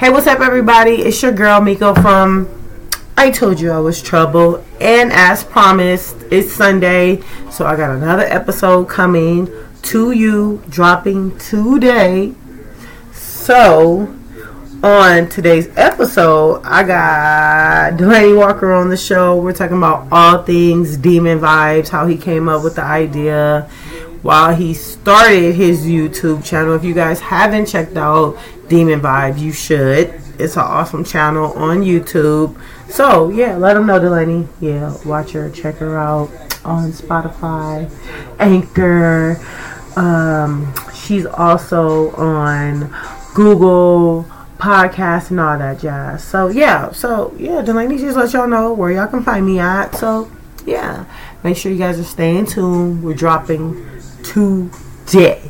Hey, what's up, everybody? It's your girl Mecko from I Told You I Was Trouble. And as promised, it's Sunday, so I got another episode coming to you, dropping today. So, on today's episode, I got Delanie Walker on the show. We're talking about all things demon vibes, how he came up with the idea while he started his YouTube channel. If you guys haven't checked out Demon Vibe, you should. It's an awesome channel on YouTube. So, yeah, let them know, Delanie. Yeah, watch her, check her out on Spotify, Anchor. Um, she's also on Google podcast and all that jazz. So, yeah, so, yeah, Delanie just let y'all know where y'all can find me at. So, yeah, make sure you guys are staying tuned. We're dropping today.